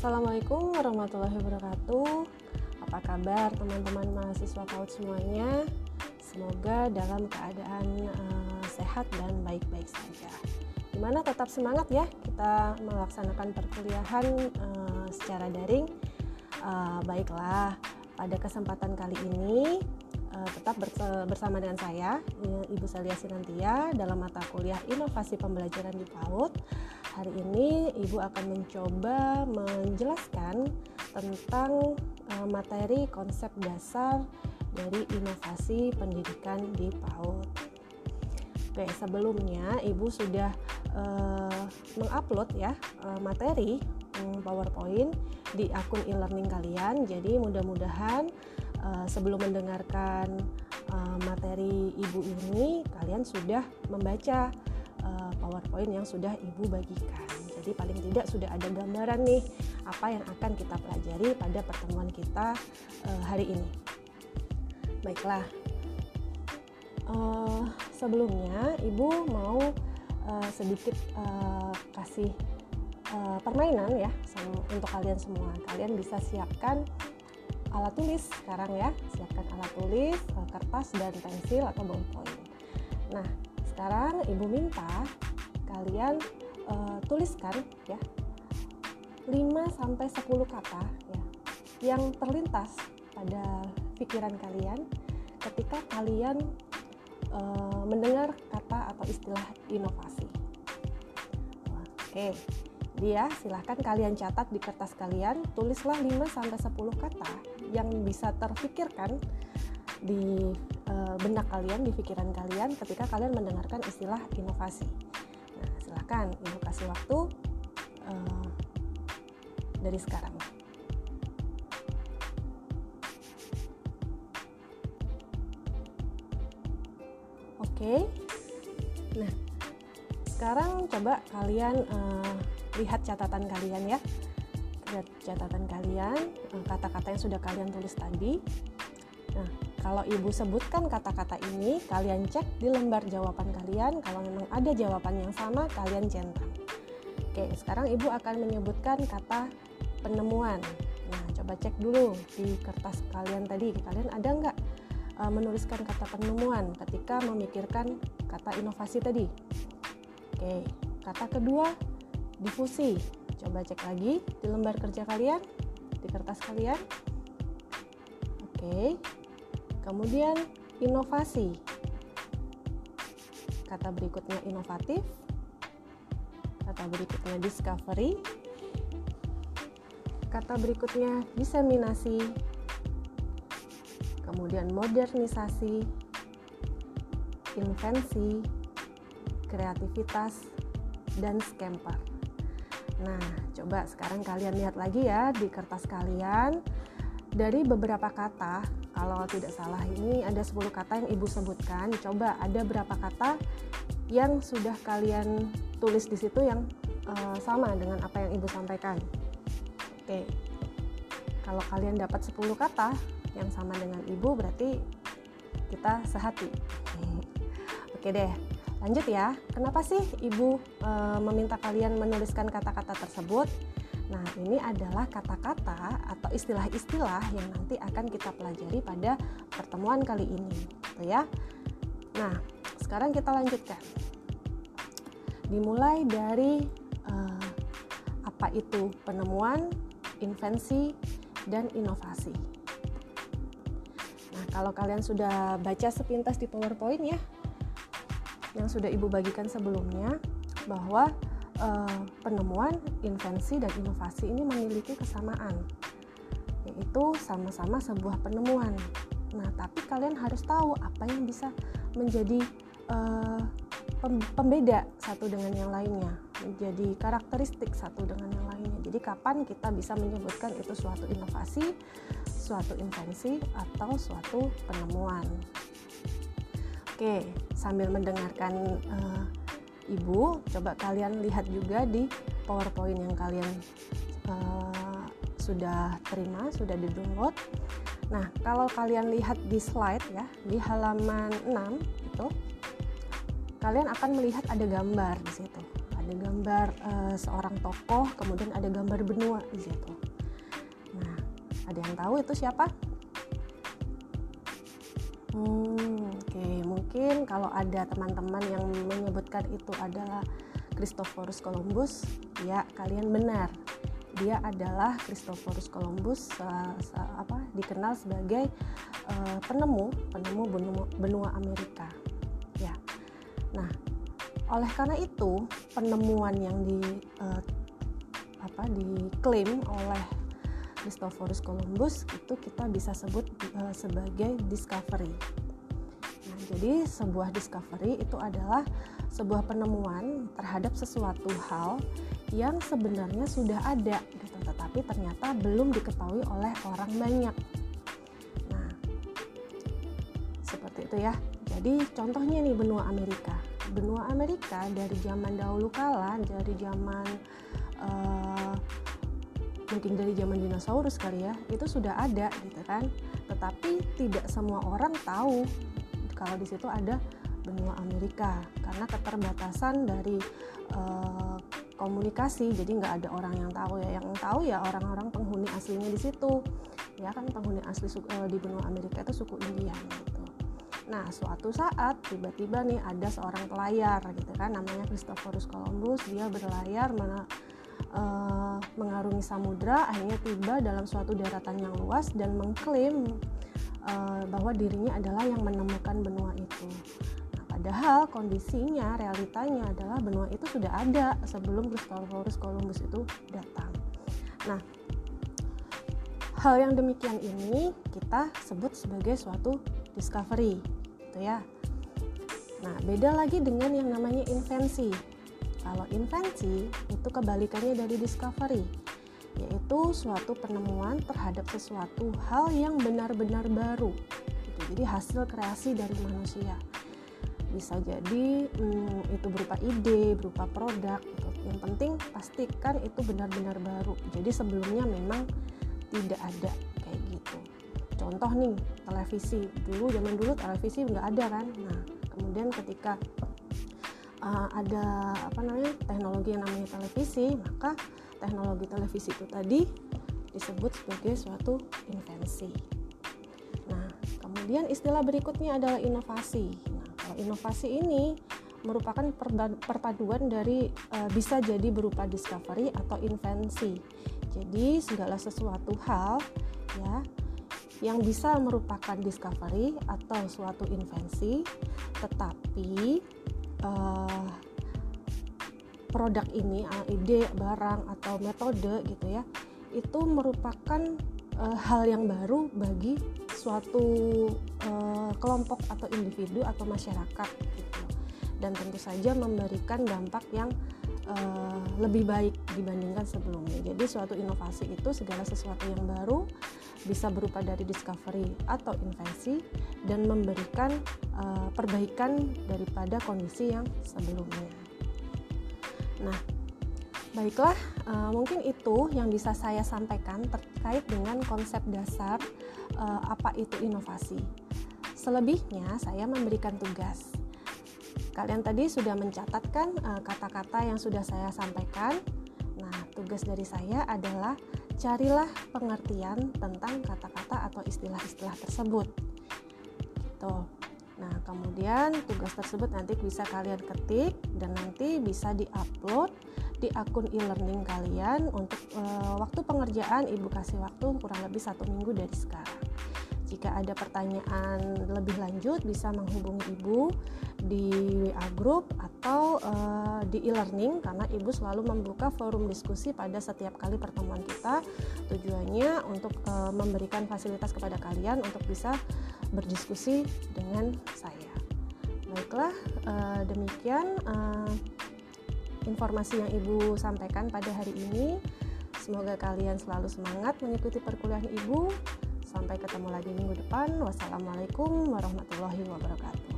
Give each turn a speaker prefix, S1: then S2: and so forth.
S1: Assalamualaikum warahmatullahi wabarakatuh. Apa kabar teman-teman mahasiswa PAUD semuanya? Semoga dalam keadaan uh, sehat dan baik-baik saja. Di mana tetap semangat ya kita melaksanakan perkuliahan uh, secara daring. Uh, baiklah, pada kesempatan kali ini tetap bersama dengan saya Ibu Salia Sinantia dalam mata kuliah Inovasi Pembelajaran di PAUD Hari ini Ibu akan mencoba menjelaskan tentang uh, materi konsep dasar dari inovasi pendidikan di PAUD. Oke, sebelumnya Ibu sudah uh, mengupload ya uh, materi um, PowerPoint di akun e-learning kalian. Jadi mudah-mudahan uh, sebelum mendengarkan materi Ibu ini kalian sudah membaca uh, PowerPoint yang sudah Ibu bagikan. Jadi paling tidak sudah ada gambaran nih apa yang akan kita pelajari pada pertemuan kita uh, hari ini. Baiklah, uh, sebelumnya Ibu mau uh, sedikit uh, kasih uh, permainan ya sama, untuk kalian semua. Kalian bisa siapkan alat tulis sekarang ya, siapkan alat tulis, kertas dan pensil atau ballpoint. Nah, sekarang ibu minta kalian uh, tuliskan ya 5 sampai 10 kata ya yang terlintas pada pikiran kalian ketika kalian uh, mendengar kata atau istilah inovasi. Oke, dia silahkan kalian catat di kertas kalian, tulislah 5 sampai 10 kata yang bisa terfikirkan di uh, benak kalian, di pikiran kalian ketika kalian mendengarkan istilah inovasi. Nah, silahkan ibu kasih waktu uh, dari sekarang. Oke, nah sekarang coba kalian uh, lihat catatan kalian ya, lihat catatan kalian, kata-kata yang sudah kalian tulis tadi. Nah, kalau ibu sebutkan kata-kata ini, kalian cek di lembar jawaban kalian. Kalau memang ada jawaban yang sama, kalian centang. Oke, sekarang ibu akan menyebutkan kata penemuan. Nah, coba cek dulu di kertas kalian tadi. Kalian ada nggak e, menuliskan kata penemuan ketika memikirkan kata inovasi tadi? Oke, kata kedua difusi. Coba cek lagi di lembar kerja kalian, di kertas kalian. Oke, Kemudian inovasi. Kata berikutnya inovatif. Kata berikutnya discovery. Kata berikutnya diseminasi. Kemudian modernisasi, invensi, kreativitas, dan scamper. Nah, coba sekarang kalian lihat lagi ya di kertas kalian dari beberapa kata kalau tidak salah ini ada 10 kata yang ibu sebutkan. Coba ada berapa kata yang sudah kalian tulis di situ yang uh, sama dengan apa yang ibu sampaikan? Oke. Kalau kalian dapat 10 kata yang sama dengan ibu berarti kita sehati. Oke deh lanjut ya. Kenapa sih ibu uh, meminta kalian menuliskan kata-kata tersebut Nah, ini adalah kata-kata atau istilah-istilah yang nanti akan kita pelajari pada pertemuan kali ini, gitu ya. Nah, sekarang kita lanjutkan. Dimulai dari uh, apa itu penemuan, invensi, dan inovasi. Nah, kalau kalian sudah baca sepintas di PowerPoint ya, yang sudah Ibu bagikan sebelumnya, bahwa uh, penemuan, invensi, dan inovasi ini memiliki kesamaan, yaitu sama-sama sebuah penemuan. Nah, tapi kalian harus tahu apa yang bisa menjadi uh, pembeda satu dengan yang lainnya, menjadi karakteristik satu dengan yang lainnya. Jadi, kapan kita bisa menyebutkan itu suatu inovasi, suatu invensi, atau suatu penemuan? Oke, sambil mendengarkan uh, ibu coba kalian lihat juga di powerpoint yang kalian uh, sudah terima sudah di download nah kalau kalian lihat di slide ya di halaman 6 itu kalian akan melihat ada gambar di situ. Ada gambar uh, seorang tokoh kemudian ada gambar benua di situ. Nah ada yang tahu itu siapa? Hmm. Mungkin kalau ada teman-teman yang menyebutkan itu adalah Christophorus Columbus ya kalian benar. Dia adalah Christophorus Columbus uh, apa dikenal sebagai uh, penemu penemu benua, benua Amerika ya. Nah oleh karena itu penemuan yang di uh, apa diklaim oleh Christophorus Columbus itu kita bisa sebut uh, sebagai discovery jadi sebuah discovery itu adalah sebuah penemuan terhadap sesuatu hal yang sebenarnya sudah ada gitu tetapi ternyata belum diketahui oleh orang banyak. Nah seperti itu ya. Jadi contohnya nih benua Amerika. Benua Amerika dari zaman dahulu kala dari zaman uh, mungkin dari zaman dinosaurus kali ya itu sudah ada gitu kan. Tetapi tidak semua orang tahu kalau di situ ada benua Amerika. Karena keterbatasan dari uh, komunikasi jadi nggak ada orang yang tahu ya. Yang tahu ya orang-orang penghuni aslinya di situ. Ya kan penghuni asli uh, di benua Amerika itu suku Indian gitu. Nah suatu saat tiba-tiba nih ada seorang pelayar gitu kan namanya Christophorus Columbus. Dia berlayar mana uh, mengarungi samudra akhirnya tiba dalam suatu daratan yang luas dan mengklaim uh, bahwa dirinya adalah yang menemukan benua itu Padahal kondisinya, realitanya adalah benua itu sudah ada sebelum Christophorus Columbus itu datang. Nah, hal yang demikian ini kita sebut sebagai suatu discovery, gitu ya. Nah, beda lagi dengan yang namanya invensi. Kalau invensi itu kebalikannya dari discovery, yaitu suatu penemuan terhadap sesuatu hal yang benar-benar baru. Gitu. Jadi hasil kreasi dari manusia bisa jadi hmm, itu berupa ide berupa produk gitu. yang penting pastikan itu benar-benar baru jadi sebelumnya memang tidak ada kayak gitu contoh nih televisi dulu zaman dulu televisi nggak ada kan nah kemudian ketika uh, ada apa namanya teknologi yang namanya televisi maka teknologi televisi itu tadi disebut sebagai suatu invensi nah kemudian istilah berikutnya adalah inovasi inovasi ini merupakan perpaduan dari uh, bisa jadi berupa discovery atau invensi. Jadi segala sesuatu hal ya yang bisa merupakan discovery atau suatu invensi, tetapi uh, produk ini, uh, ide, barang atau metode gitu ya, itu merupakan uh, hal yang baru bagi suatu uh, kelompok atau individu atau masyarakat gitu dan tentu saja memberikan dampak yang uh, lebih baik dibandingkan sebelumnya. Jadi suatu inovasi itu segala sesuatu yang baru bisa berupa dari discovery atau invensi dan memberikan uh, perbaikan daripada kondisi yang sebelumnya. Nah, baiklah uh, mungkin itu yang bisa saya sampaikan terkait dengan konsep dasar uh, apa itu inovasi. Selebihnya saya memberikan tugas. Kalian tadi sudah mencatatkan kata kata-kata yang sudah saya sampaikan. Nah, tugas dari saya adalah carilah pengertian tentang kata-kata atau istilah-istilah tersebut. Gitu. Nah, kemudian tugas tersebut nanti bisa kalian ketik dan nanti bisa diupload di akun e-learning kalian untuk e, waktu pengerjaan ibu kasih waktu kurang lebih satu minggu dari sekarang. Jika ada pertanyaan lebih lanjut bisa menghubungi ibu di WA group atau uh, di e-learning karena ibu selalu membuka forum diskusi pada setiap kali pertemuan kita. Tujuannya untuk uh, memberikan fasilitas kepada kalian untuk bisa berdiskusi dengan saya baiklah uh, demikian uh, informasi yang Ibu sampaikan pada hari ini. Semoga kalian selalu semangat mengikuti perkuliahan Ibu. Sampai ketemu lagi minggu depan. Wassalamualaikum warahmatullahi wabarakatuh.